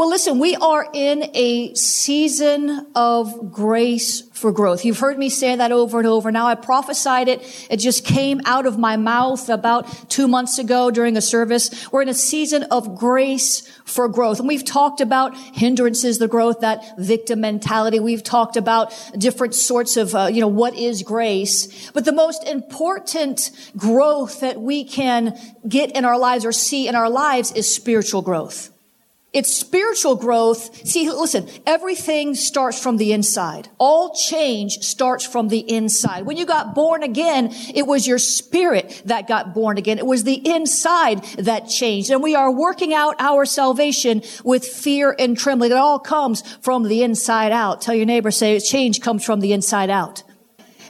Well, listen, we are in a season of grace for growth. You've heard me say that over and over. Now I prophesied it. It just came out of my mouth about two months ago during a service. We're in a season of grace for growth. And we've talked about hindrances, the growth, that victim mentality. We've talked about different sorts of, uh, you know, what is grace. But the most important growth that we can get in our lives or see in our lives is spiritual growth. It's spiritual growth. See, listen, everything starts from the inside. All change starts from the inside. When you got born again, it was your spirit that got born again. It was the inside that changed. And we are working out our salvation with fear and trembling. It all comes from the inside out. Tell your neighbor, say, change comes from the inside out.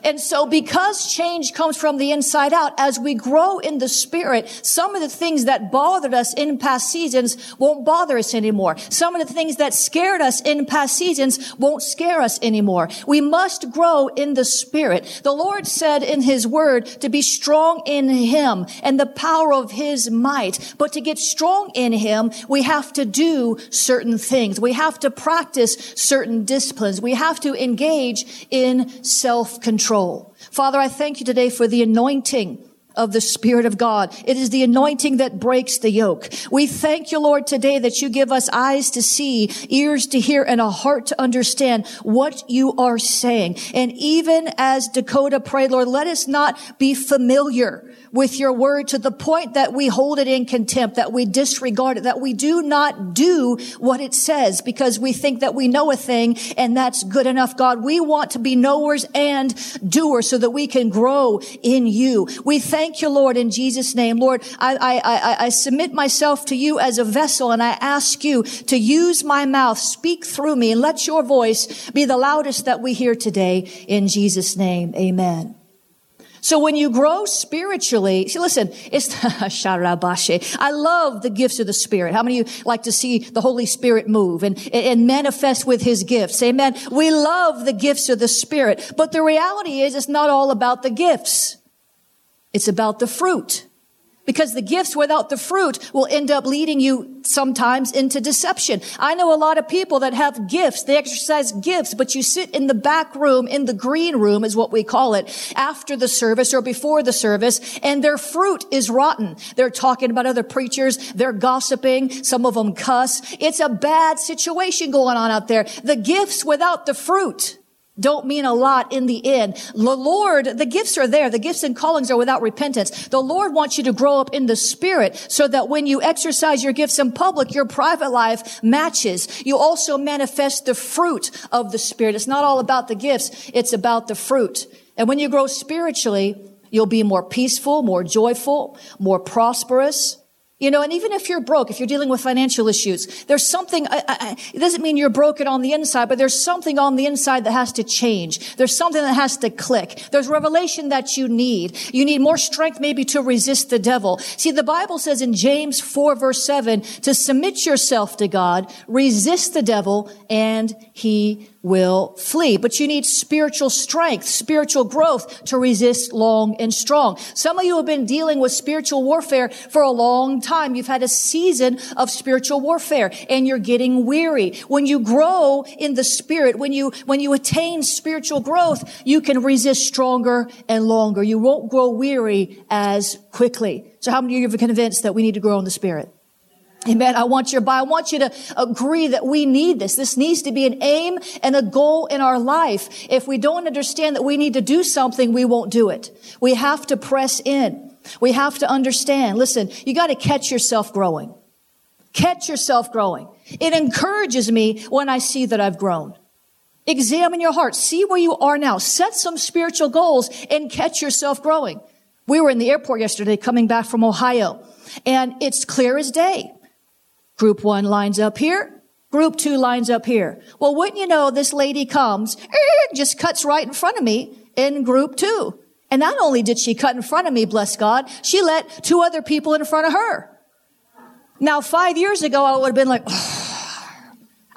And so because change comes from the inside out, as we grow in the spirit, some of the things that bothered us in past seasons won't bother us anymore. Some of the things that scared us in past seasons won't scare us anymore. We must grow in the spirit. The Lord said in his word to be strong in him and the power of his might. But to get strong in him, we have to do certain things. We have to practice certain disciplines. We have to engage in self-control control. Father, I thank you today for the anointing of the Spirit of God. It is the anointing that breaks the yoke. We thank you, Lord, today that you give us eyes to see, ears to hear, and a heart to understand what you are saying. And even as Dakota prayed, Lord, let us not be familiar with your word to the point that we hold it in contempt, that we disregard it, that we do not do what it says because we think that we know a thing and that's good enough. God, we want to be knowers and doers so that we can grow in you. We thank you, Lord, in Jesus' name. Lord, I, I, I, I submit myself to you as a vessel and I ask you to use my mouth, speak through me and let your voice be the loudest that we hear today in Jesus' name. Amen. So when you grow spiritually, see, listen, it's I love the gifts of the Spirit. How many of you like to see the Holy Spirit move and, and manifest with His gifts? Amen. We love the gifts of the Spirit, but the reality is it's not all about the gifts. It's about the fruit. Because the gifts without the fruit will end up leading you sometimes into deception. I know a lot of people that have gifts. They exercise gifts, but you sit in the back room, in the green room is what we call it, after the service or before the service, and their fruit is rotten. They're talking about other preachers. They're gossiping. Some of them cuss. It's a bad situation going on out there. The gifts without the fruit don't mean a lot in the end. The Lord, the gifts are there. The gifts and callings are without repentance. The Lord wants you to grow up in the spirit so that when you exercise your gifts in public, your private life matches. You also manifest the fruit of the spirit. It's not all about the gifts. It's about the fruit. And when you grow spiritually, you'll be more peaceful, more joyful, more prosperous. You know, and even if you're broke, if you're dealing with financial issues, there's something, I, I, it doesn't mean you're broken on the inside, but there's something on the inside that has to change. There's something that has to click. There's revelation that you need. You need more strength maybe to resist the devil. See, the Bible says in James 4 verse 7 to submit yourself to God, resist the devil, and he will flee. But you need spiritual strength, spiritual growth to resist long and strong. Some of you have been dealing with spiritual warfare for a long time. You've had a season of spiritual warfare and you're getting weary. When you grow in the spirit, when you, when you attain spiritual growth, you can resist stronger and longer. You won't grow weary as quickly. So how many of you are convinced that we need to grow in the spirit? Amen. I want your, I want you to agree that we need this. This needs to be an aim and a goal in our life. If we don't understand that we need to do something, we won't do it. We have to press in. We have to understand. Listen, you got to catch yourself growing. Catch yourself growing. It encourages me when I see that I've grown. Examine your heart. See where you are now. Set some spiritual goals and catch yourself growing. We were in the airport yesterday coming back from Ohio and it's clear as day. Group one lines up here. Group two lines up here. Well, wouldn't you know, this lady comes, and just cuts right in front of me in group two. And not only did she cut in front of me, bless God, she let two other people in front of her. Now, five years ago, I would have been like, oh,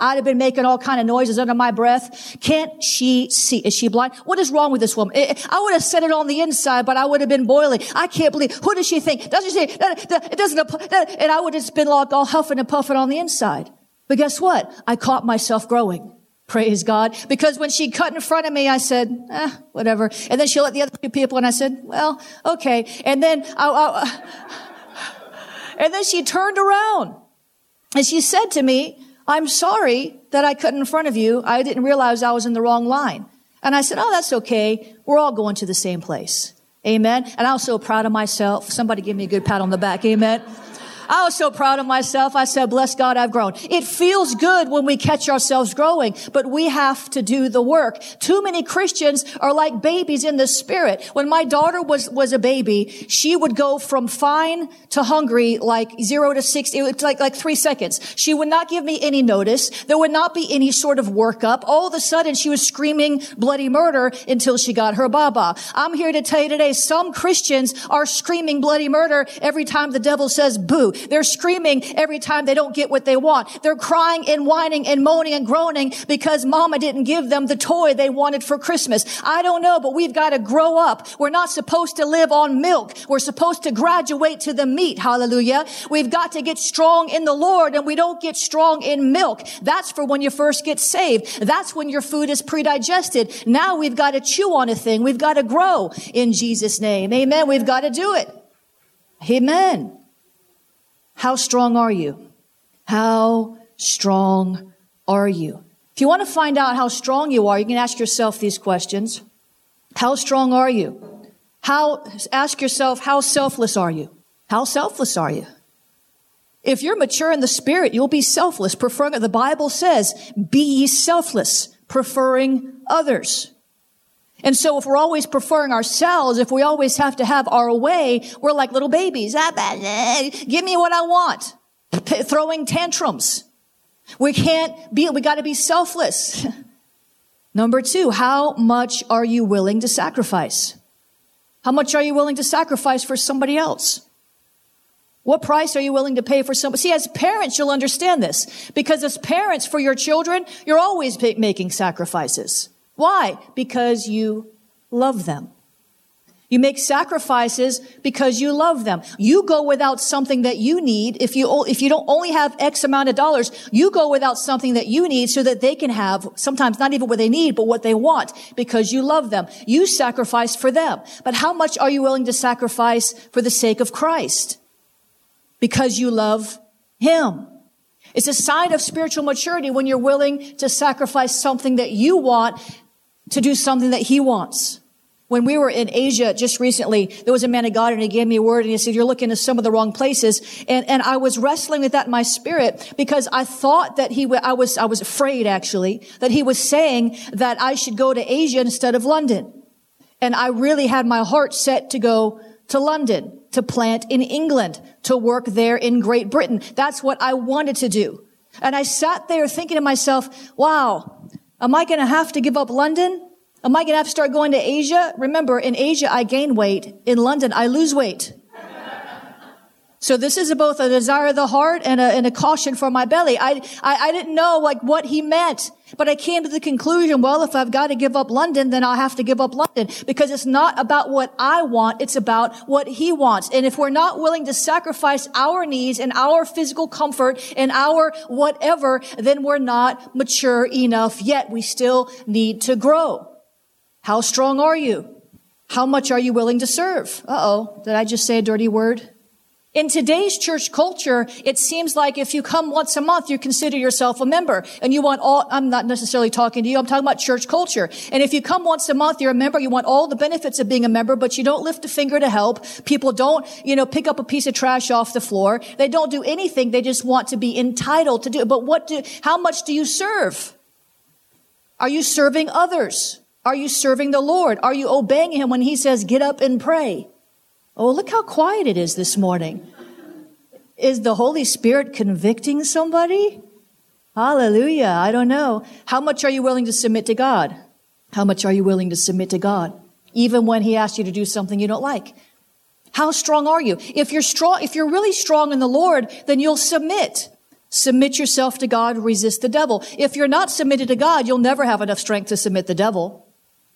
I'd have been making all kind of noises under my breath. Can't she see? Is she blind? What is wrong with this woman? I would have said it on the inside, but I would have been boiling. I can't believe. Who does she think? Doesn't she? It doesn't. And I would have been like all huffing and puffing on the inside. But guess what? I caught myself growing. Praise God. Because when she cut in front of me, I said, eh, whatever. And then she let the other two people, and I said, well, okay. And then, I, I, and then she turned around and she said to me, I'm sorry that I cut in front of you. I didn't realize I was in the wrong line. And I said, Oh, that's okay. We're all going to the same place. Amen. And I was so proud of myself. Somebody give me a good pat on the back. Amen. I was so proud of myself. I said, bless God, I've grown. It feels good when we catch ourselves growing, but we have to do the work. Too many Christians are like babies in the spirit. When my daughter was, was a baby, she would go from fine to hungry like zero to 60. It was like, like three seconds. She would not give me any notice. There would not be any sort of workup. All of a sudden she was screaming bloody murder until she got her baba. I'm here to tell you today, some Christians are screaming bloody murder every time the devil says boo. They're screaming every time they don't get what they want. They're crying and whining and moaning and groaning because mama didn't give them the toy they wanted for Christmas. I don't know, but we've got to grow up. We're not supposed to live on milk. We're supposed to graduate to the meat. Hallelujah. We've got to get strong in the Lord and we don't get strong in milk. That's for when you first get saved. That's when your food is pre-digested. Now we've got to chew on a thing. We've got to grow in Jesus name. Amen. We've got to do it. Amen. How strong are you? How strong are you? If you want to find out how strong you are, you can ask yourself these questions. How strong are you? How, ask yourself, how selfless are you? How selfless are you? If you're mature in the spirit, you'll be selfless, preferring, the Bible says, be ye selfless, preferring others. And so if we're always preferring ourselves, if we always have to have our way, we're like little babies. Ah, give me what I want. Throwing tantrums. We can't be, we gotta be selfless. Number two, how much are you willing to sacrifice? How much are you willing to sacrifice for somebody else? What price are you willing to pay for somebody? See, as parents, you'll understand this. Because as parents for your children, you're always making sacrifices. Why? Because you love them. You make sacrifices because you love them. You go without something that you need. If you, if you don't only have X amount of dollars, you go without something that you need so that they can have sometimes not even what they need, but what they want because you love them. You sacrifice for them. But how much are you willing to sacrifice for the sake of Christ? Because you love Him. It's a sign of spiritual maturity when you're willing to sacrifice something that you want to do something that he wants. When we were in Asia just recently, there was a man of God and he gave me a word and he said, you're looking at some of the wrong places. And, and I was wrestling with that in my spirit because I thought that he, I was, I was afraid actually that he was saying that I should go to Asia instead of London. And I really had my heart set to go to London, to plant in England, to work there in Great Britain. That's what I wanted to do. And I sat there thinking to myself, wow, Am I going to have to give up London? Am I going to have to start going to Asia? Remember, in Asia, I gain weight. In London, I lose weight. So this is both a desire of the heart and a, and a caution for my belly. I, I, I didn't know like what he meant, but I came to the conclusion, well, if I've got to give up London, then I'll have to give up London because it's not about what I want. It's about what he wants. And if we're not willing to sacrifice our needs and our physical comfort and our whatever, then we're not mature enough yet. We still need to grow. How strong are you? How much are you willing to serve? Uh oh. Did I just say a dirty word? In today's church culture, it seems like if you come once a month, you consider yourself a member and you want all, I'm not necessarily talking to you, I'm talking about church culture. And if you come once a month, you're a member, you want all the benefits of being a member, but you don't lift a finger to help. People don't, you know, pick up a piece of trash off the floor. They don't do anything. They just want to be entitled to do it. But what do, how much do you serve? Are you serving others? Are you serving the Lord? Are you obeying Him when He says, get up and pray? Oh, look how quiet it is this morning. Is the Holy Spirit convicting somebody? Hallelujah. I don't know. How much are you willing to submit to God? How much are you willing to submit to God? Even when He asks you to do something you don't like. How strong are you? If you're strong, if you're really strong in the Lord, then you'll submit. Submit yourself to God, resist the devil. If you're not submitted to God, you'll never have enough strength to submit the devil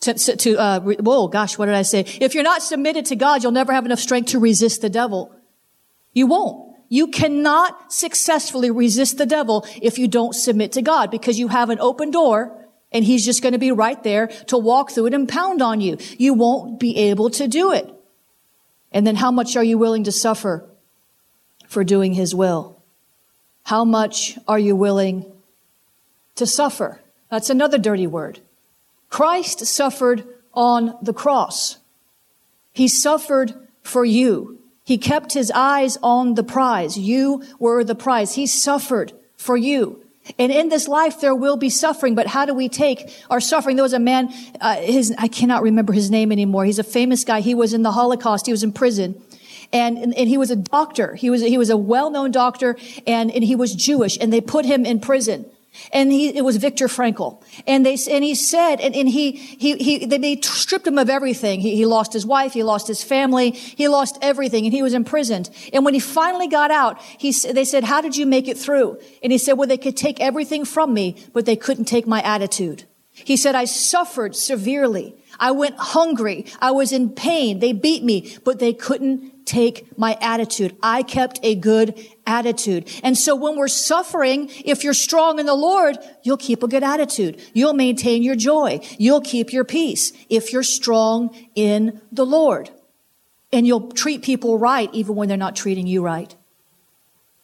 to, to uh, whoa, gosh, what did I say? If you're not submitted to God, you'll never have enough strength to resist the devil. You won't. You cannot successfully resist the devil if you don't submit to God because you have an open door and he's just going to be right there to walk through it and pound on you. You won't be able to do it. And then how much are you willing to suffer for doing his will? How much are you willing to suffer? That's another dirty word. Christ suffered on the cross. He suffered for you. He kept his eyes on the prize. You were the prize. He suffered for you. And in this life, there will be suffering, but how do we take our suffering? There was a man, uh, his, I cannot remember his name anymore. He's a famous guy. He was in the Holocaust. He was in prison. And, and, and he was a doctor. He was, he was a well-known doctor and, and he was Jewish and they put him in prison. And he, it was Viktor Frankl. And they, and he said, and, and he, he, he, they stripped him of everything. He, he lost his wife, he lost his family, he lost everything, and he was imprisoned. And when he finally got out, he, they said, how did you make it through? And he said, well, they could take everything from me, but they couldn't take my attitude. He said, I suffered severely. I went hungry. I was in pain. They beat me, but they couldn't take my attitude. I kept a good attitude. And so when we're suffering, if you're strong in the Lord, you'll keep a good attitude. You'll maintain your joy. You'll keep your peace if you're strong in the Lord. And you'll treat people right even when they're not treating you right.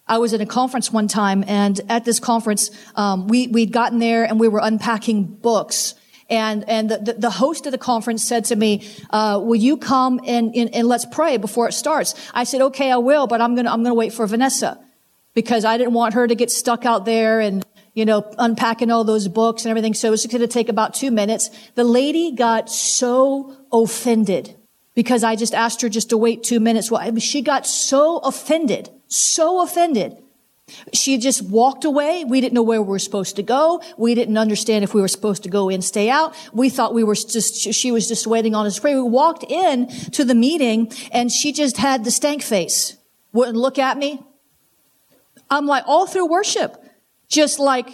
I was at a conference one time, and at this conference, um, we we'd gotten there and we were unpacking books. And and the, the host of the conference said to me, uh, "Will you come and, and and let's pray before it starts?" I said, "Okay, I will, but I'm gonna I'm gonna wait for Vanessa because I didn't want her to get stuck out there and." You know, unpacking all those books and everything. So it was to take about two minutes. The lady got so offended because I just asked her just to wait two minutes. Well, she got so offended so offended. She just walked away. We didn't know where we were supposed to go. We didn't understand if we were supposed to go in, stay out. We thought we were just, she was just waiting on us to pray. We walked in to the meeting and she just had the stank face. Wouldn't look at me. I'm like, all through worship, just like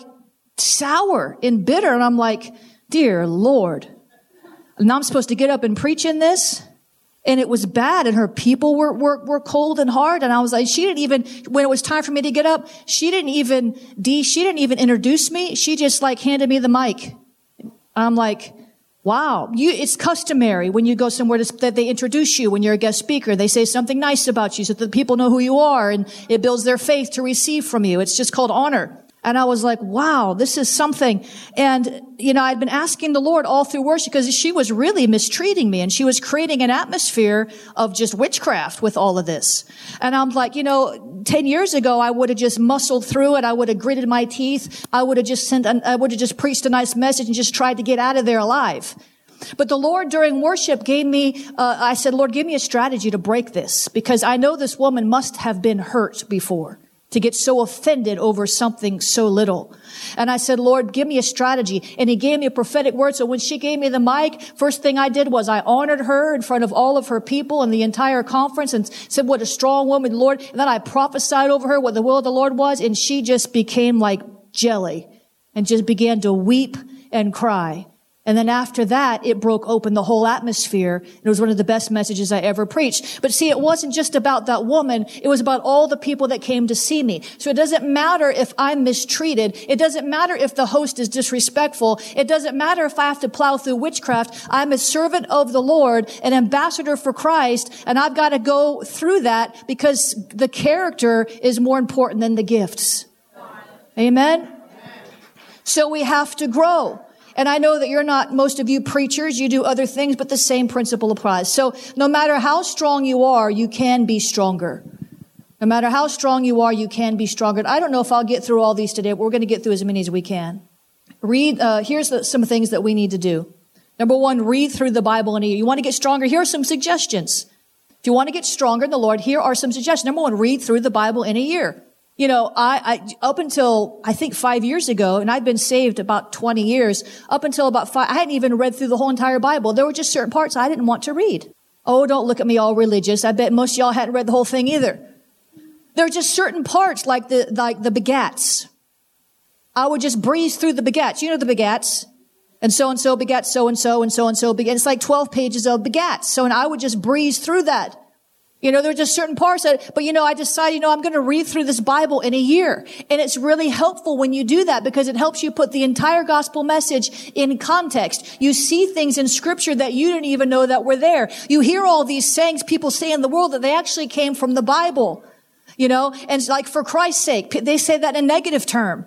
sour and bitter. And I'm like, dear Lord. And I'm supposed to get up and preach in this? And it was bad and her people were, were, were cold and hard. And I was like, she didn't even, when it was time for me to get up, she didn't even, D, she didn't even introduce me. She just like handed me the mic. I'm like, wow, you, it's customary when you go somewhere to, that they introduce you when you're a guest speaker. They say something nice about you so that the people know who you are and it builds their faith to receive from you. It's just called honor. And I was like, wow, this is something. And, you know, I'd been asking the Lord all through worship because she was really mistreating me and she was creating an atmosphere of just witchcraft with all of this. And I'm like, you know, 10 years ago, I would have just muscled through it. I would have gritted my teeth. I would have just sent, I would have just preached a nice message and just tried to get out of there alive. But the Lord during worship gave me, uh, I said, Lord, give me a strategy to break this because I know this woman must have been hurt before. To get so offended over something so little. And I said, Lord, give me a strategy. And he gave me a prophetic word. So when she gave me the mic, first thing I did was I honored her in front of all of her people and the entire conference and said, what a strong woman, Lord. And then I prophesied over her what the will of the Lord was. And she just became like jelly and just began to weep and cry. And then after that, it broke open the whole atmosphere. It was one of the best messages I ever preached. But see, it wasn't just about that woman. It was about all the people that came to see me. So it doesn't matter if I'm mistreated. It doesn't matter if the host is disrespectful. It doesn't matter if I have to plow through witchcraft. I'm a servant of the Lord, an ambassador for Christ, and I've got to go through that because the character is more important than the gifts. Amen? So we have to grow. And I know that you're not, most of you preachers, you do other things, but the same principle applies. So no matter how strong you are, you can be stronger. No matter how strong you are, you can be stronger. I don't know if I'll get through all these today, but we're going to get through as many as we can. Read, uh, here's the, some things that we need to do. Number one, read through the Bible in a year. You want to get stronger? Here are some suggestions. If you want to get stronger in the Lord, here are some suggestions. Number one, read through the Bible in a year you know, I, I, up until I think five years ago, and I've been saved about 20 years, up until about five, I hadn't even read through the whole entire Bible. There were just certain parts I didn't want to read. Oh, don't look at me all religious. I bet most y'all hadn't read the whole thing either. There are just certain parts like the, like the begats. I would just breeze through the begats. You know the begats. And so and so begat so and so and so and so begat. It's like 12 pages of begats. So, and I would just breeze through that. You know, there are just certain parts that, but you know, I decided, you know, I'm going to read through this Bible in a year. And it's really helpful when you do that because it helps you put the entire gospel message in context. You see things in scripture that you didn't even know that were there. You hear all these sayings people say in the world that they actually came from the Bible. You know, and it's like for Christ's sake, they say that in a negative term.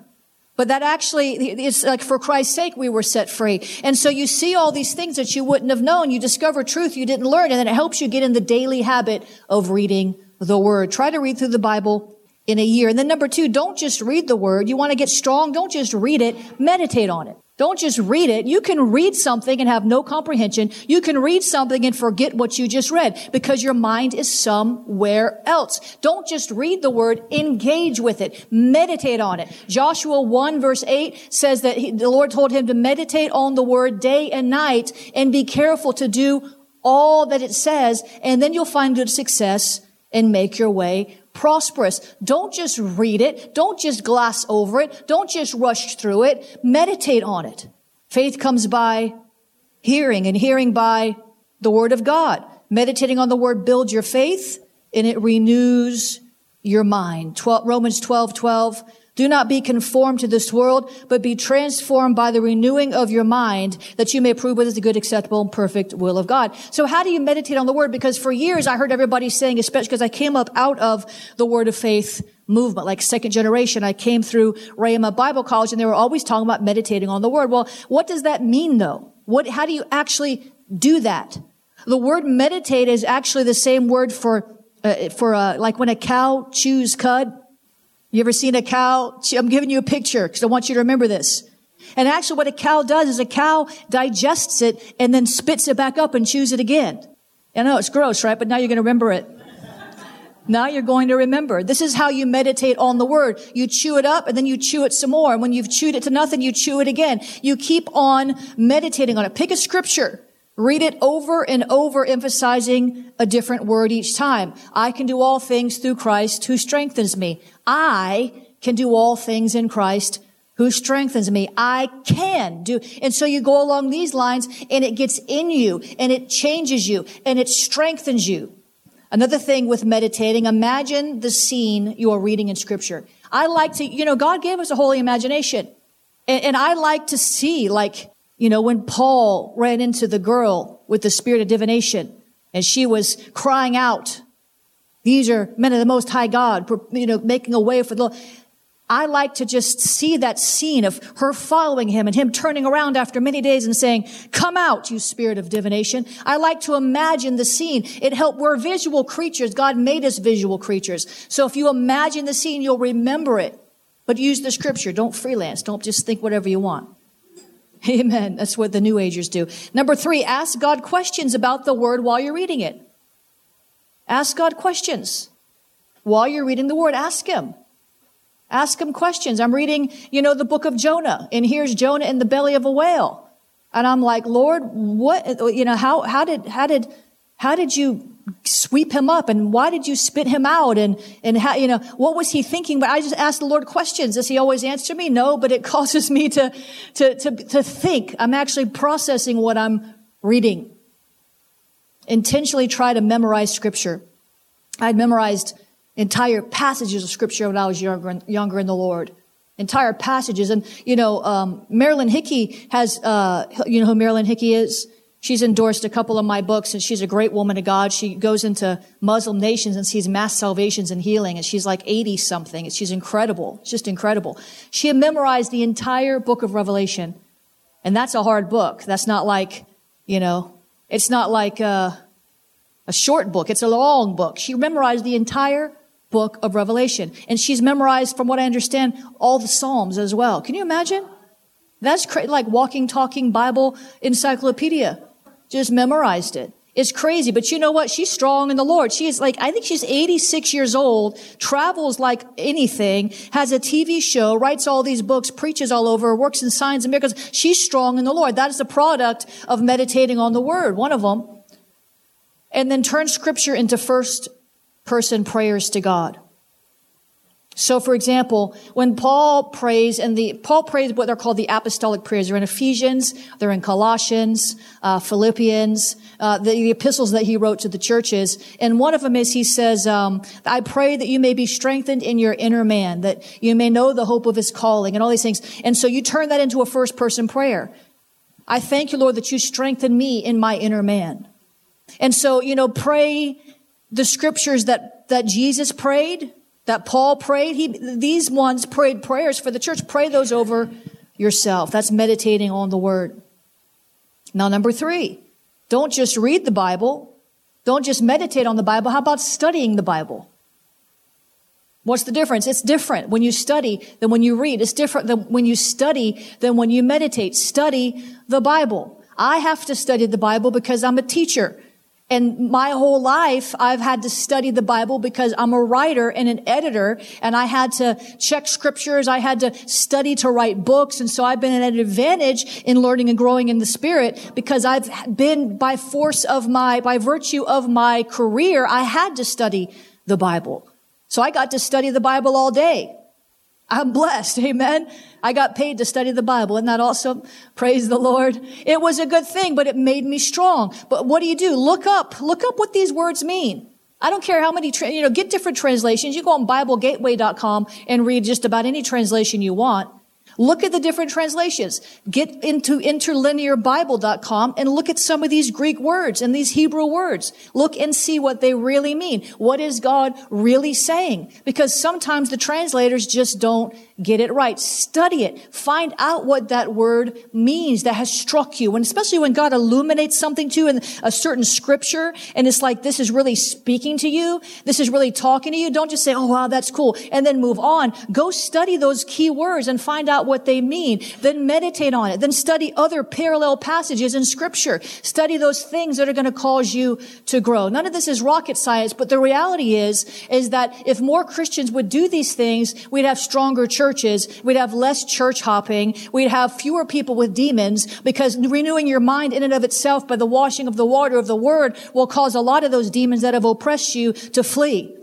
But that actually, it's like for Christ's sake, we were set free. And so you see all these things that you wouldn't have known. You discover truth you didn't learn. And then it helps you get in the daily habit of reading the word. Try to read through the Bible in a year. And then number two, don't just read the word. You want to get strong. Don't just read it. Meditate on it. Don't just read it. You can read something and have no comprehension. You can read something and forget what you just read because your mind is somewhere else. Don't just read the word, engage with it. Meditate on it. Joshua 1 verse 8 says that he, the Lord told him to meditate on the word day and night and be careful to do all that it says and then you'll find good success and make your way prosperous. Don't just read it. Don't just gloss over it. Don't just rush through it. Meditate on it. Faith comes by hearing and hearing by the word of God. Meditating on the word builds your faith and it renews your mind. 12, Romans 12, 12 do not be conformed to this world, but be transformed by the renewing of your mind that you may prove what is the good, acceptable, and perfect will of God. So how do you meditate on the word? Because for years I heard everybody saying, especially because I came up out of the word of faith movement, like second generation. I came through Rhema Bible College and they were always talking about meditating on the word. Well, what does that mean though? What, how do you actually do that? The word meditate is actually the same word for, uh, for, uh, like when a cow chews cud. You ever seen a cow? I'm giving you a picture because I want you to remember this. And actually what a cow does is a cow digests it and then spits it back up and chews it again. I know it's gross, right? But now you're going to remember it. Now you're going to remember. This is how you meditate on the word. You chew it up and then you chew it some more. And when you've chewed it to nothing, you chew it again. You keep on meditating on it. Pick a scripture. Read it over and over, emphasizing a different word each time. I can do all things through Christ who strengthens me. I can do all things in Christ who strengthens me. I can do. And so you go along these lines and it gets in you and it changes you and it strengthens you. Another thing with meditating, imagine the scene you are reading in scripture. I like to, you know, God gave us a holy imagination. And, and I like to see, like, you know, when Paul ran into the girl with the spirit of divination and she was crying out these are men of the Most High God, you know, making a way for the Lord. I like to just see that scene of her following him and him turning around after many days and saying, come out, you spirit of divination. I like to imagine the scene. It helped, we're visual creatures. God made us visual creatures. So if you imagine the scene, you'll remember it. But use the scripture. Don't freelance. Don't just think whatever you want. Amen. That's what the New Agers do. Number three, ask God questions about the word while you're reading it. Ask God questions. While you're reading the word, ask Him. Ask him questions. I'm reading, you know, the book of Jonah and here's Jonah in the belly of a whale. And I'm like, Lord, what, you know, how, how did, how did, how did you sweep him up and why did you spit him out and and how you know what was he thinking? But i just asked the lord questions. Does he always answer me? No but it causes me to to to, to think. I'm actually processing what i'm reading. Intentionally try to memorize scripture. I'd memorized entire passages of scripture when i was younger younger in the lord. Entire passages. And you know um, marilyn hickey has uh, you know who marilyn hickey is She's endorsed a couple of my books and she's a great woman of God. She goes into Muslim nations and sees mass salvations and healing and she's like 80 something. She's incredible. It's just incredible. She memorized the entire book of Revelation. And that's a hard book. That's not like, you know, it's not like a, a short book. It's a long book. She memorized the entire book of Revelation. And she's memorized, from what I understand, all the Psalms as well. Can you imagine? That's cra- like walking, talking Bible encyclopedia just memorized it. It's crazy, but you know what? She's strong in the Lord. She is like, I think she's 86 years old, travels like anything, has a TV show, writes all these books, preaches all over, works in signs and miracles. She's strong in the Lord. That is the product of meditating on the word, one of them. And then turn scripture into first person prayers to God. So, for example, when Paul prays, and the Paul prays what they're called the apostolic prayers. They're in Ephesians, they're in Colossians, uh, Philippians, uh, the, the, epistles that he wrote to the churches. And one of them is he says, um, "I pray that you may be strengthened in your inner man, that you may know the hope of His calling, and all these things." And so you turn that into a first person prayer. I thank you, Lord, that you strengthen me in my inner man. And so, you know, pray the scriptures that that Jesus prayed that Paul prayed. He, these ones prayed prayers for the church. Pray those over yourself. That's meditating on the word. Now, number three, don't just read the Bible. Don't just meditate on the Bible. How about studying the Bible? What's the difference? It's different when you study than when you read. It's different than when you study than when you meditate. Study the Bible. I have to study the Bible because I'm a teacher. And my whole life, I've had to study the Bible because I'm a writer and an editor and I had to check scriptures. I had to study to write books. And so I've been at an advantage in learning and growing in the spirit because I've been by force of my, by virtue of my career, I had to study the Bible. So I got to study the Bible all day. I'm blessed. Amen. I got paid to study the Bible. Isn't that awesome? Praise the Lord. It was a good thing, but it made me strong. But what do you do? Look up, look up what these words mean. I don't care how many, tra- you know, get different translations. You go on BibleGateway.com and read just about any translation you want. Look at the different translations. Get into interlinearbible.com and look at some of these Greek words and these Hebrew words. Look and see what they really mean. What is God really saying? Because sometimes the translators just don't get it right. Study it. Find out what that word means that has struck you. And especially when God illuminates something to you in a certain scripture and it's like, this is really speaking to you. This is really talking to you. Don't just say, oh, wow, that's cool. And then move on. Go study those key words and find out what they mean. Then meditate on it. Then study other parallel passages in scripture. Study those things that are going to cause you to grow. None of this is rocket science, but the reality is, is that if more Christians would do these things, we'd have stronger churches churches, we'd have less church hopping, we'd have fewer people with demons because renewing your mind in and of itself by the washing of the water of the word will cause a lot of those demons that have oppressed you to flee.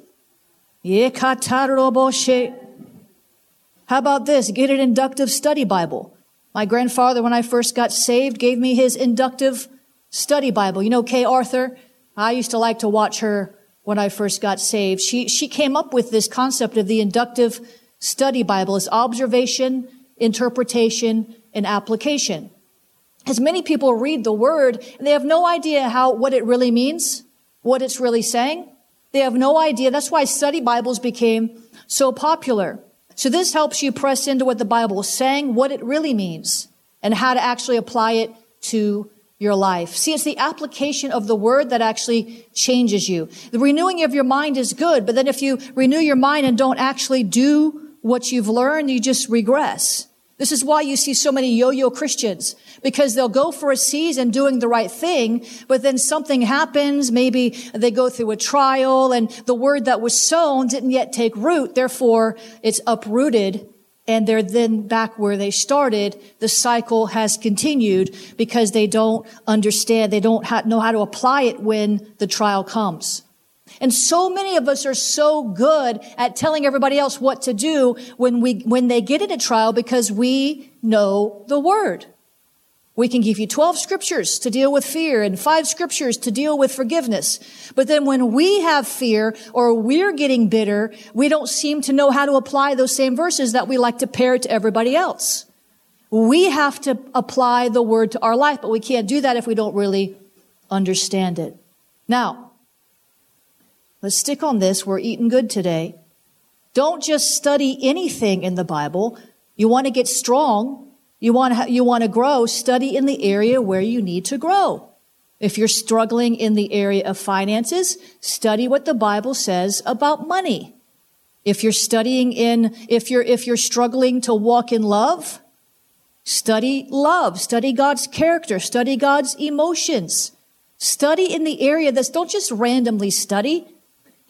How about this? Get an inductive study Bible. My grandfather, when I first got saved, gave me his inductive study Bible. You know Kay Arthur? I used to like to watch her when I first got saved. She, she came up with this concept of the inductive study Bible is observation, interpretation, and application. As many people read the word and they have no idea how, what it really means, what it's really saying. They have no idea. That's why study Bibles became so popular. So this helps you press into what the Bible is saying, what it really means, and how to actually apply it to your life. See, it's the application of the word that actually changes you. The renewing of your mind is good, but then if you renew your mind and don't actually do what you've learned, you just regress. This is why you see so many yo-yo Christians, because they'll go for a season doing the right thing, but then something happens. Maybe they go through a trial and the word that was sown didn't yet take root. Therefore, it's uprooted and they're then back where they started. The cycle has continued because they don't understand. They don't know how to apply it when the trial comes. And so many of us are so good at telling everybody else what to do when we, when they get in a trial because we know the word. We can give you 12 scriptures to deal with fear and five scriptures to deal with forgiveness. But then when we have fear or we're getting bitter, we don't seem to know how to apply those same verses that we like to parrot to everybody else. We have to apply the word to our life, but we can't do that if we don't really understand it. Now, Let's stick on this. We're eating good today. Don't just study anything in the Bible. You want to get strong. You want you want to grow. Study in the area where you need to grow. If you're struggling in the area of finances, study what the Bible says about money. If you're studying in, if you're, if you're struggling to walk in love, study love, study God's character, study God's emotions. Study in the area that's, don't just randomly study.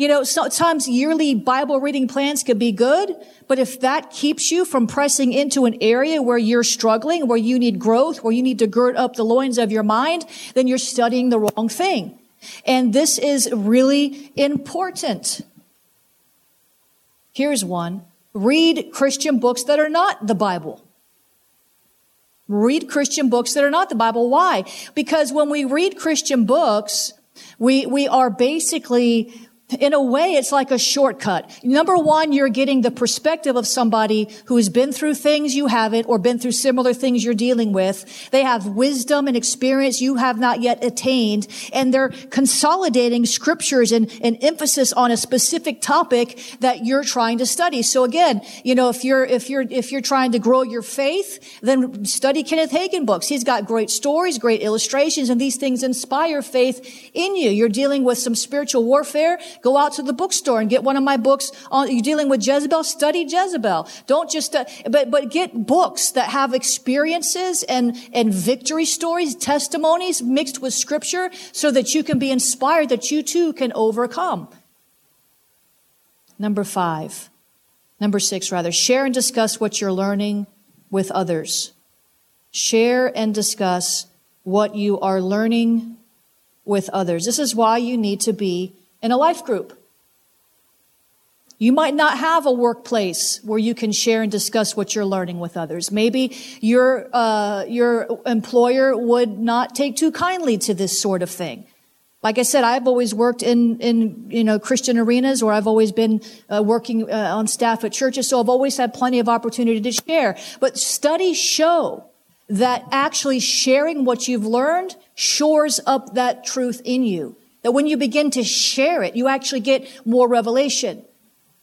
You know, sometimes yearly Bible reading plans could be good, but if that keeps you from pressing into an area where you're struggling, where you need growth, where you need to gird up the loins of your mind, then you're studying the wrong thing. And this is really important. Here's one. Read Christian books that are not the Bible. Read Christian books that are not the Bible. Why? Because when we read Christian books, we, we are basically in a way, it's like a shortcut. Number one, you're getting the perspective of somebody who's been through things you haven't or been through similar things you're dealing with. They have wisdom and experience you have not yet attained, and they're consolidating scriptures and, and emphasis on a specific topic that you're trying to study. So again, you know, if you're, if you're, if you're trying to grow your faith, then study Kenneth Hagin books. He's got great stories, great illustrations, and these things inspire faith in you. You're dealing with some spiritual warfare Go out to the bookstore and get one of my books on, you're dealing with Jezebel, study Jezebel. Don't just, uh, but, but get books that have experiences and, and victory stories, testimonies mixed with scripture so that you can be inspired that you too can overcome. Number five, number six rather, share and discuss what you're learning with others. Share and discuss what you are learning with others. This is why you need to be in a life group. You might not have a workplace where you can share and discuss what you're learning with others. Maybe your uh, your employer would not take too kindly to this sort of thing. Like I said, I've always worked in in you know Christian arenas, or I've always been uh, working uh, on staff at churches, so I've always had plenty of opportunity to share. But studies show that actually sharing what you've learned shores up that truth in you. That when you begin to share it, you actually get more revelation.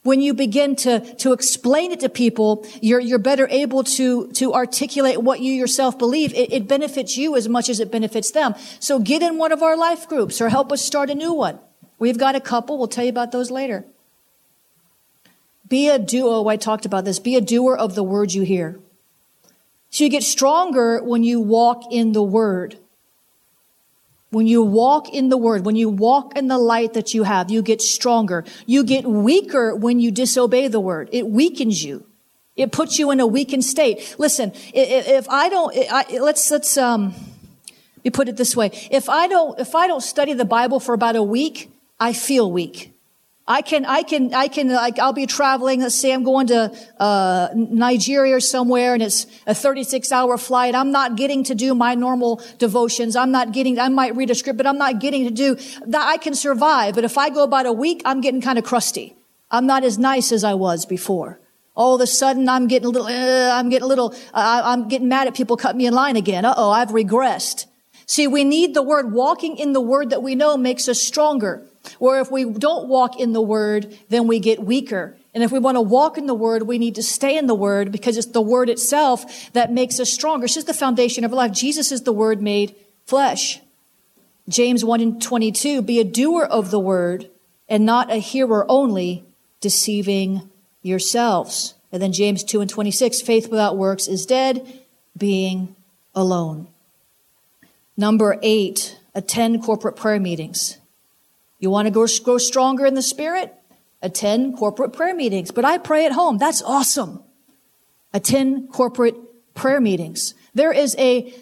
When you begin to, to explain it to people, you're, you're better able to, to articulate what you yourself believe. It, it benefits you as much as it benefits them. So get in one of our life groups or help us start a new one. We've got a couple. We'll tell you about those later. Be a duo. Oh, I talked about this. Be a doer of the word you hear. So you get stronger when you walk in the word. When you walk in the word, when you walk in the light that you have, you get stronger. You get weaker when you disobey the word. It weakens you. It puts you in a weakened state. Listen, if I don't, let's, let's, um, me put it this way. If I don't, if I don't study the Bible for about a week, I feel weak. I can, I can, I can, like, I'll be traveling. Let's say I'm going to, uh, Nigeria or somewhere and it's a 36 hour flight. I'm not getting to do my normal devotions. I'm not getting, I might read a script, but I'm not getting to do that. I can survive. But if I go about a week, I'm getting kind of crusty. I'm not as nice as I was before. All of a sudden, I'm getting a little, uh, I'm getting a little, uh, I'm getting mad at people cut me in line again. Uh oh, I've regressed. See, we need the word. Walking in the word that we know makes us stronger. Or if we don't walk in the word, then we get weaker. And if we want to walk in the word, we need to stay in the word because it's the word itself that makes us stronger. It's just the foundation of our life. Jesus is the word made flesh. James 1 and 22, be a doer of the word and not a hearer only, deceiving yourselves. And then James 2 and 26, faith without works is dead, being alone. Number eight, attend corporate prayer meetings. You want to grow, grow stronger in the spirit? Attend corporate prayer meetings. But I pray at home. That's awesome. Attend corporate prayer meetings. There is a,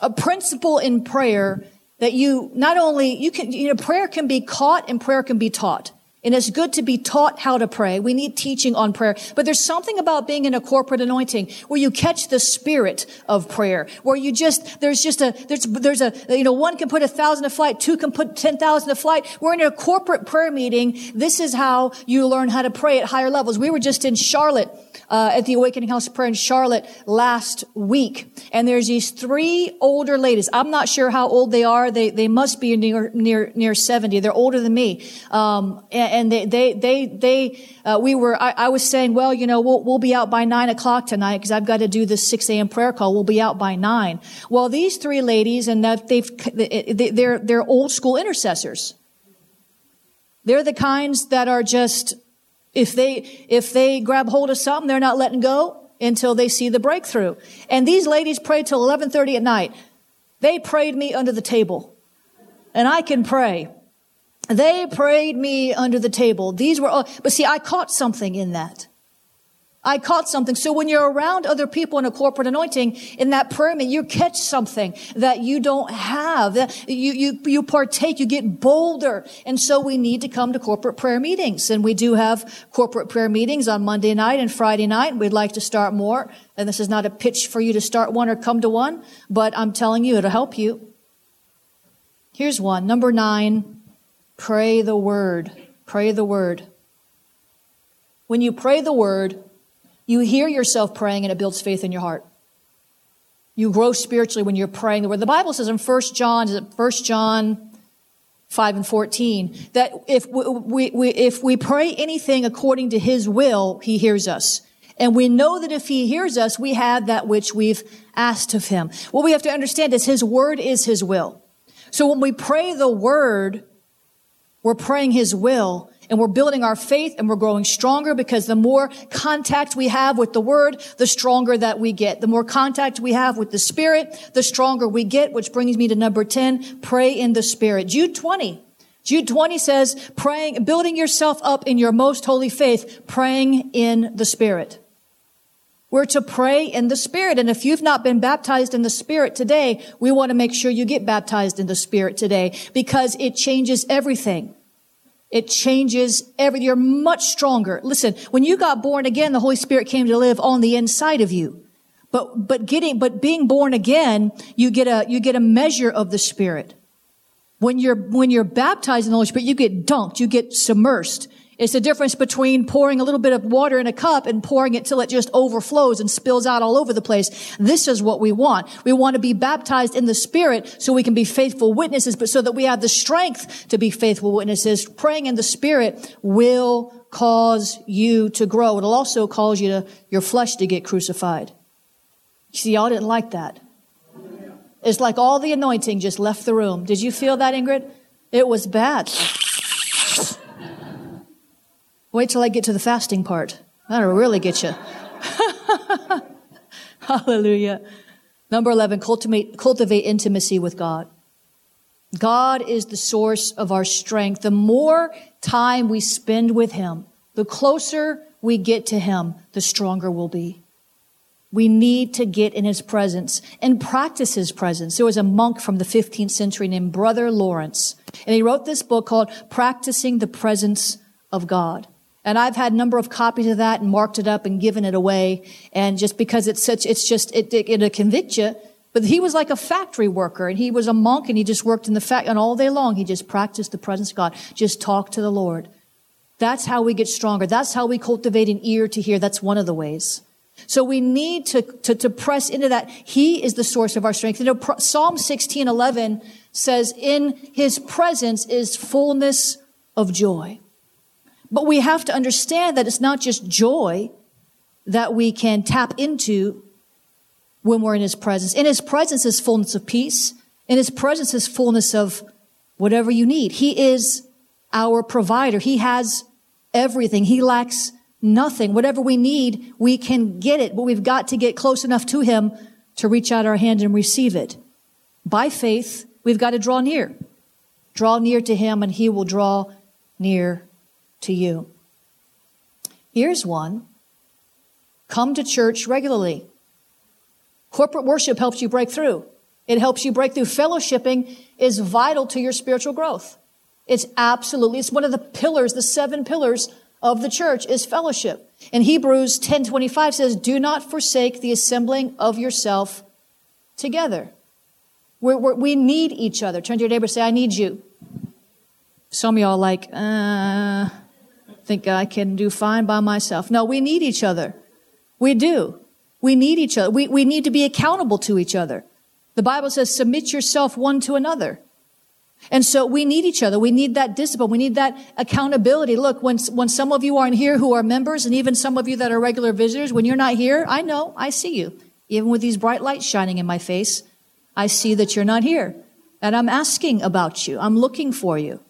a principle in prayer that you not only, you can, you know, prayer can be caught and prayer can be taught. And it's good to be taught how to pray. We need teaching on prayer. But there's something about being in a corporate anointing where you catch the spirit of prayer, where you just, there's just a, there's, there's a, you know, one can put a thousand to flight, two can put 10,000 to flight. We're in a corporate prayer meeting. This is how you learn how to pray at higher levels. We were just in Charlotte, uh, at the Awakening House of Prayer in Charlotte last week. And there's these three older ladies. I'm not sure how old they are. They, they must be near, near, near 70. They're older than me. Um, and, they, they, they, they, uh, we were, I, I, was saying, well, you know, we'll, we'll be out by nine o'clock tonight because I've got to do this 6 a.m. prayer call. We'll be out by nine. Well, these three ladies and that they've, they're, they're old school intercessors. They're the kinds that are just, if they, if they grab hold of something, they're not letting go until they see the breakthrough. And these ladies prayed till 1130 at night. They prayed me under the table. And I can pray. They prayed me under the table. These were, all, but see, I caught something in that. I caught something. So when you're around other people in a corporate anointing, in that prayer meeting, you catch something that you don't have. You, you, you partake, you get bolder. And so we need to come to corporate prayer meetings. And we do have corporate prayer meetings on Monday night and Friday night. We'd like to start more. And this is not a pitch for you to start one or come to one, but I'm telling you, it'll help you. Here's one. Number nine. Pray the word. Pray the word. When you pray the word, you hear yourself praying and it builds faith in your heart. You grow spiritually when you're praying the word. The Bible says in 1 John, is it 1 John 5 and 14, that if we, we, if we pray anything according to his will, he hears us. And we know that if he hears us, we have that which we've asked of him. What we have to understand is his word is his will. So when we pray the word, we're praying His will and we're building our faith and we're growing stronger because the more contact we have with the Word, the stronger that we get. The more contact we have with the Spirit, the stronger we get, which brings me to number 10, pray in the Spirit. Jude 20. Jude 20 says, praying, building yourself up in your most holy faith, praying in the Spirit. We're to pray in the Spirit. And if you've not been baptized in the Spirit today, we want to make sure you get baptized in the Spirit today because it changes everything. It changes every, you're much stronger. Listen, when you got born again, the Holy Spirit came to live on the inside of you. But, but getting, but being born again, you get a, you get a measure of the Spirit. When you're, when you're baptized in the Holy Spirit, you get dunked, you get submersed. It's the difference between pouring a little bit of water in a cup and pouring it till it just overflows and spills out all over the place. This is what we want. We want to be baptized in the Spirit so we can be faithful witnesses, but so that we have the strength to be faithful witnesses. Praying in the Spirit will cause you to grow. It'll also cause you to, your flesh to get crucified. See, y'all didn't like that. It's like all the anointing just left the room. Did you feel that, Ingrid? It was bad. Wait till I get to the fasting part. That'll really get you. Hallelujah. Number 11, cultivate, cultivate intimacy with God. God is the source of our strength. The more time we spend with Him, the closer we get to Him, the stronger we'll be. We need to get in His presence and practice His presence. There was a monk from the 15th century named Brother Lawrence, and he wrote this book called Practicing the Presence of God. And I've had a number of copies of that and marked it up and given it away. And just because it's such, it's just, it, it, it'll convict you. But he was like a factory worker and he was a monk and he just worked in the factory and all day long he just practiced the presence of God. Just talk to the Lord. That's how we get stronger. That's how we cultivate an ear to hear. That's one of the ways. So we need to, to, to press into that. He is the source of our strength. You know, Psalm 16, 11 says, in his presence is fullness of joy. But we have to understand that it's not just joy that we can tap into when we're in His presence. In His presence is fullness of peace. In His presence is fullness of whatever you need. He is our provider. He has everything. He lacks nothing. Whatever we need, we can get it, but we've got to get close enough to Him to reach out our hand and receive it. By faith, we've got to draw near. Draw near to Him and He will draw near to you. Here's one. Come to church regularly. Corporate worship helps you break through. It helps you break through. Fellowshipping is vital to your spiritual growth. It's absolutely, it's one of the pillars, the seven pillars of the church is fellowship. And Hebrews 10:25 says, "Do not forsake the assembling of yourself together." We're, we're, we need each other. Turn to your neighbor and say, "I need you." Some of y'all like, uh, think I can do fine by myself. No, we need each other. We do. We need each other. We, we need to be accountable to each other. The Bible says, submit yourself one to another. And so we need each other. We need that discipline. We need that accountability. Look, when, when some of you aren't here who are members and even some of you that are regular visitors, when you're not here, I know, I see you. Even with these bright lights shining in my face, I see that you're not here. And I'm asking about you. I'm looking for you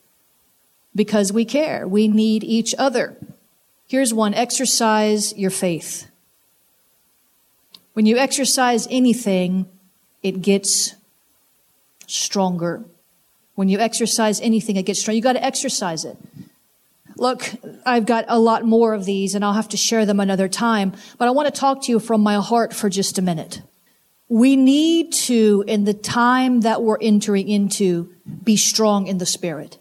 because we care. We need each other. Here's one. Exercise your faith. When you exercise anything, it gets stronger. When you exercise anything, it gets stronger. You got to exercise it. Look, I've got a lot more of these and I'll have to share them another time, but I want to talk to you from my heart for just a minute. We need to, in the time that we're entering into, be strong in the spirit.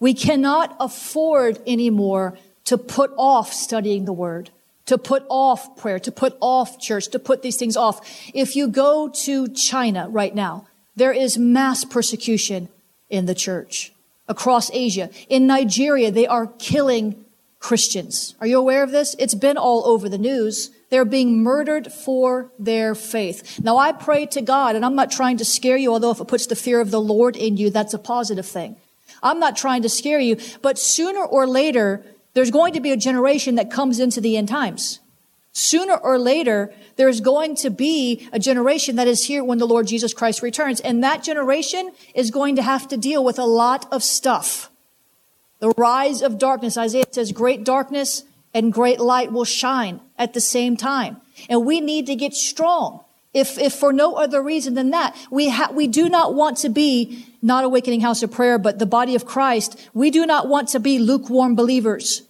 We cannot afford anymore to put off studying the word, to put off prayer, to put off church, to put these things off. If you go to China right now, there is mass persecution in the church across Asia. In Nigeria, they are killing Christians. Are you aware of this? It's been all over the news. They're being murdered for their faith. Now I pray to God, and I'm not trying to scare you, although if it puts the fear of the Lord in you, that's a positive thing. I'm not trying to scare you, but sooner or later, there's going to be a generation that comes into the end times. Sooner or later, there's going to be a generation that is here when the Lord Jesus Christ returns. And that generation is going to have to deal with a lot of stuff. The rise of darkness. Isaiah says great darkness and great light will shine at the same time. And we need to get strong. If, if for no other reason than that, we ha- we do not want to be not awakening house of prayer, but the body of Christ. We do not want to be lukewarm believers.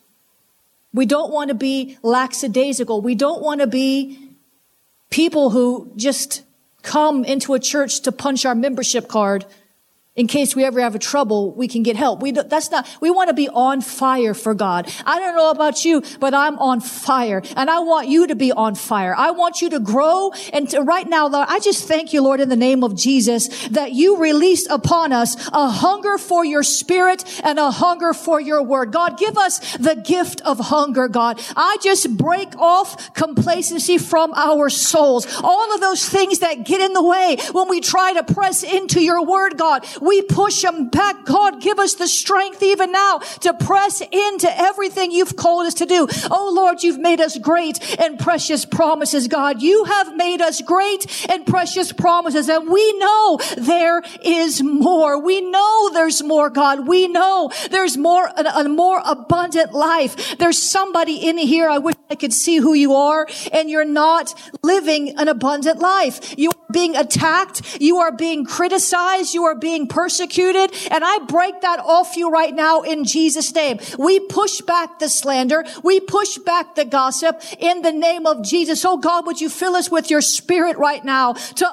We don't want to be lackadaisical. We don't want to be people who just come into a church to punch our membership card in case we ever have a trouble, we can get help. We that's not, we want to be on fire for God. I don't know about you, but I'm on fire and I want you to be on fire. I want you to grow. And to, right now, Lord, I just thank you, Lord, in the name of Jesus, that you released upon us a hunger for your spirit and a hunger for your word. God, give us the gift of hunger, God. I just break off complacency from our souls. All of those things that get in the way when we try to press into your word, God. We push them back. God, give us the strength even now to press into everything you've called us to do. Oh Lord, you've made us great and precious promises, God. You have made us great and precious promises and we know there is more. We know there's more, God. We know there's more, a, a more abundant life. There's somebody in here. I wish I could see who you are and you're not living an abundant life. You being attacked. You are being criticized. You are being persecuted. And I break that off you right now in Jesus name. We push back the slander. We push back the gossip in the name of Jesus. Oh God, would you fill us with your spirit right now to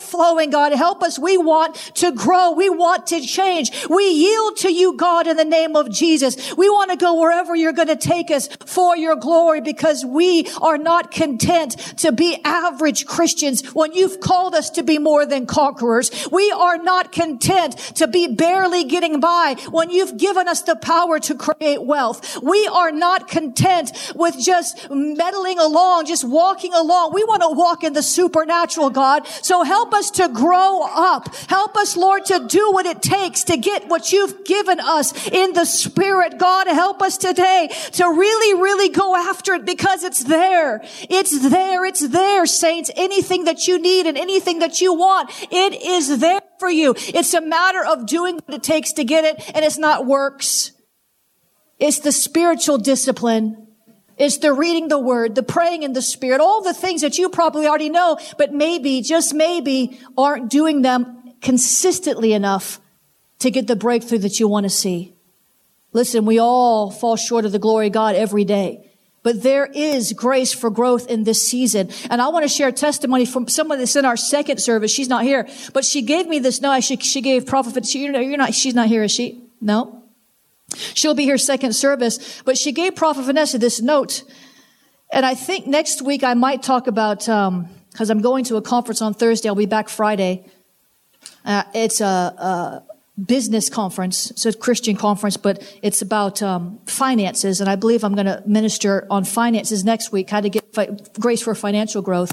overflowing, God. Help us. We want to grow. We want to change. We yield to you, God, in the name of Jesus. We want to go wherever you're going to take us for your glory because we are not content to be average Christians when you've called us to be more than conquerors. We are not content to be barely getting by when you've given us the power to create wealth. We are not content with just meddling along, just walking along. We want to walk in the supernatural, God. So help us to grow up. Help us, Lord, to do what it takes to get what you've given us in the spirit. God, help us today to really, really go after it because it's there. It's there. It's there, saints. Anything that you need and anything that you want, it is there for you. It's a matter of doing what it takes to get it, and it's not works. It's the spiritual discipline. It's the reading the word, the praying in the spirit, all the things that you probably already know, but maybe, just maybe, aren't doing them consistently enough to get the breakthrough that you want to see. Listen, we all fall short of the glory of God every day. But there is grace for growth in this season. And I want to share testimony from someone that's in our second service. She's not here, but she gave me this note. She, she gave Prophet, she, you're not, she's not here, is she? No. She'll be here second service, but she gave Prophet Vanessa this note. And I think next week I might talk about, um, cause I'm going to a conference on Thursday. I'll be back Friday. Uh, it's a, a, business conference. It's a Christian conference, but it's about um, finances. And I believe I'm going to minister on finances next week, how to get fi- grace for financial growth.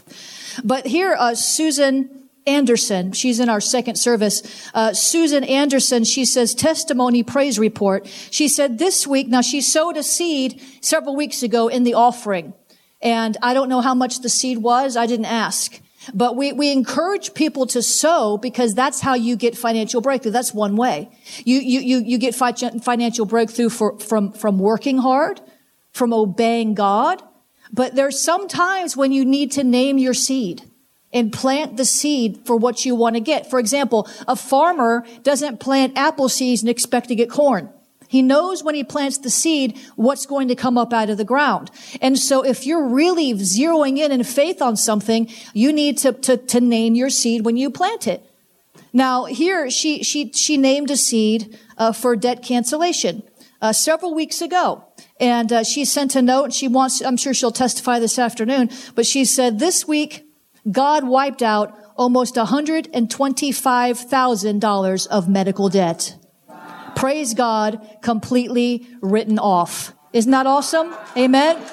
But here, uh, Susan Anderson, she's in our second service. Uh, Susan Anderson, she says testimony praise report. She said this week, now she sowed a seed several weeks ago in the offering. And I don't know how much the seed was. I didn't ask. But we, we encourage people to sow because that's how you get financial breakthrough. That's one way. You, you, you, you get financial breakthrough for, from, from working hard, from obeying God. But there's some times when you need to name your seed and plant the seed for what you want to get. For example, a farmer doesn't plant apple seeds and expect to get corn. He knows when he plants the seed what's going to come up out of the ground. And so if you're really zeroing in in faith on something, you need to, to, to name your seed when you plant it. Now here she, she, she named a seed uh, for debt cancellation uh, several weeks ago. And uh, she sent a note. She wants, I'm sure she'll testify this afternoon, but she said this week, God wiped out almost $125,000 of medical debt praise God, completely written off. Isn't that awesome? Amen.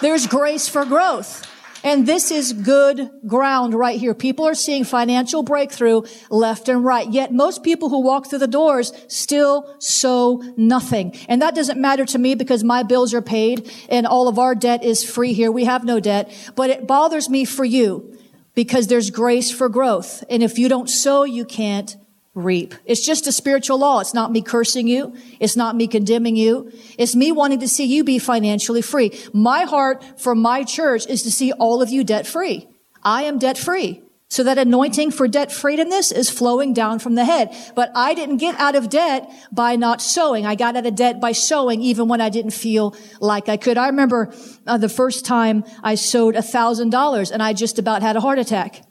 There's grace for growth. And this is good ground right here. People are seeing financial breakthrough left and right. Yet most people who walk through the doors still sow nothing. And that doesn't matter to me because my bills are paid and all of our debt is free here. We have no debt. But it bothers me for you because there's grace for growth. And if you don't sow, you can't reap. It's just a spiritual law. It's not me cursing you. It's not me condemning you. It's me wanting to see you be financially free. My heart for my church is to see all of you debt free. I am debt free. So that anointing for debt freedomness is flowing down from the head. But I didn't get out of debt by not sowing. I got out of debt by sowing even when I didn't feel like I could. I remember uh, the first time I sowed a thousand dollars and I just about had a heart attack.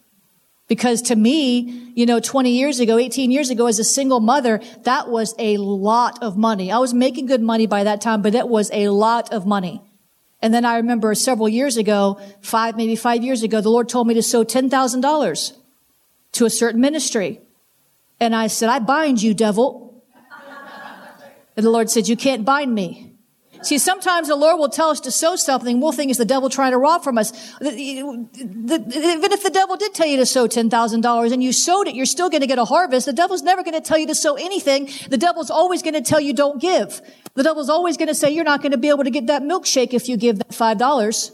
Because to me, you know, 20 years ago, 18 years ago, as a single mother, that was a lot of money. I was making good money by that time, but it was a lot of money. And then I remember several years ago, five, maybe five years ago, the Lord told me to sow $10,000 to a certain ministry. And I said, I bind you, devil. And the Lord said, you can't bind me. See, sometimes the Lord will tell us to sow something. We'll think it's the devil trying to rob from us. even if the devil did tell you to sow $10,000 and you sowed it, you're still going to get a harvest. The devil's never going to tell you to sow anything. The devil's always going to tell you don't give. The devil's always going to say you're not going to be able to get that milkshake if you give that $5.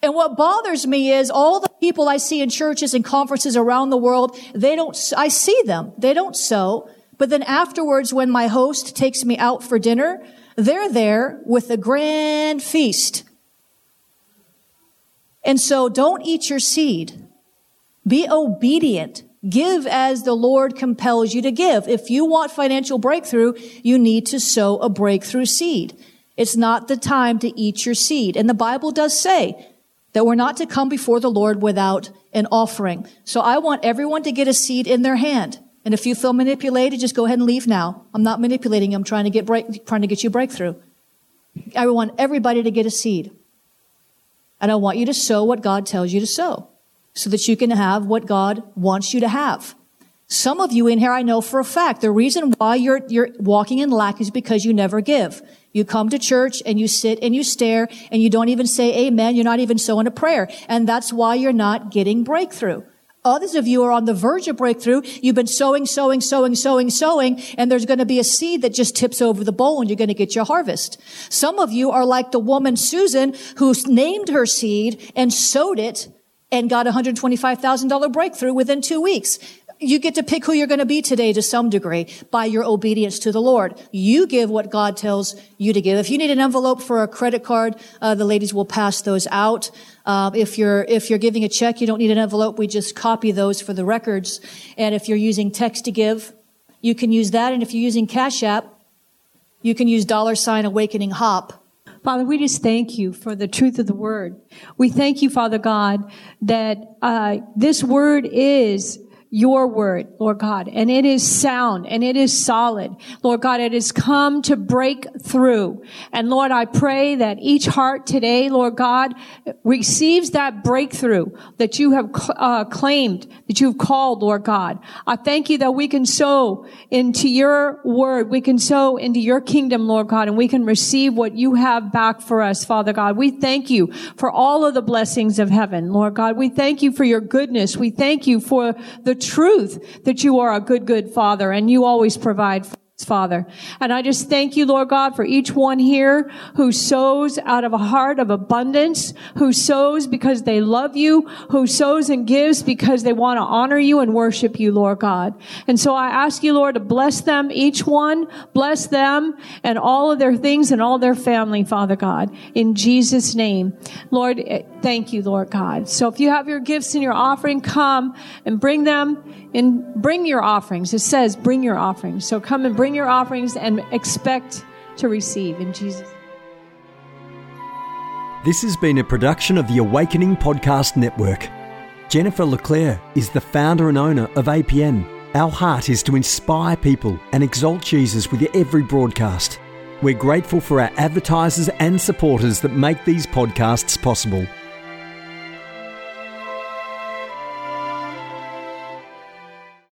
And what bothers me is all the people I see in churches and conferences around the world, they don't, I see them. They don't sow. But then afterwards, when my host takes me out for dinner, they're there with a grand feast. And so don't eat your seed. Be obedient. Give as the Lord compels you to give. If you want financial breakthrough, you need to sow a breakthrough seed. It's not the time to eat your seed. And the Bible does say that we're not to come before the Lord without an offering. So I want everyone to get a seed in their hand. And if you feel manipulated, just go ahead and leave now. I'm not manipulating you. I'm trying to get break, trying to get you breakthrough. I want everybody to get a seed. And I want you to sow what God tells you to sow so that you can have what God wants you to have. Some of you in here, I know for a fact, the reason why you're, you're walking in lack is because you never give. You come to church and you sit and you stare and you don't even say amen. You're not even sowing a prayer. And that's why you're not getting breakthrough. Others of you are on the verge of breakthrough. You've been sowing, sowing, sowing, sowing, sowing, and there's going to be a seed that just tips over the bowl and you're going to get your harvest. Some of you are like the woman Susan who named her seed and sowed it and got a $125,000 breakthrough within two weeks. You get to pick who you're going to be today to some degree by your obedience to the Lord. You give what God tells you to give. If you need an envelope for a credit card, uh, the ladies will pass those out. Uh, if you're if you're giving a check, you don't need an envelope. We just copy those for the records. And if you're using text to give, you can use that. And if you're using Cash App, you can use dollar sign Awakening Hop. Father, we just thank you for the truth of the word. We thank you, Father God, that uh, this word is your word, Lord God, and it is sound and it is solid. Lord God, it has come to break through. And Lord, I pray that each heart today, Lord God, receives that breakthrough that you have uh, claimed, that you've called, Lord God. I thank you that we can sow into your word. We can sow into your kingdom, Lord God, and we can receive what you have back for us, Father God. We thank you for all of the blessings of heaven, Lord God. We thank you for your goodness. We thank you for the truth that you are a good, good father and you always provide Father. And I just thank you, Lord God, for each one here who sows out of a heart of abundance, who sows because they love you, who sows and gives because they want to honor you and worship you, Lord God. And so I ask you, Lord, to bless them, each one, bless them and all of their things and all their family, Father God, in Jesus' name. Lord, eh, thank you, Lord God. So if you have your gifts and your offering, come and bring them and bring your offerings. It says bring your offerings. So come and bring your offerings and expect to receive in Jesus. This has been a production of the Awakening Podcast Network. Jennifer LeClaire is the founder and owner of APN. Our heart is to inspire people and exalt Jesus with every broadcast. We're grateful for our advertisers and supporters that make these podcasts possible.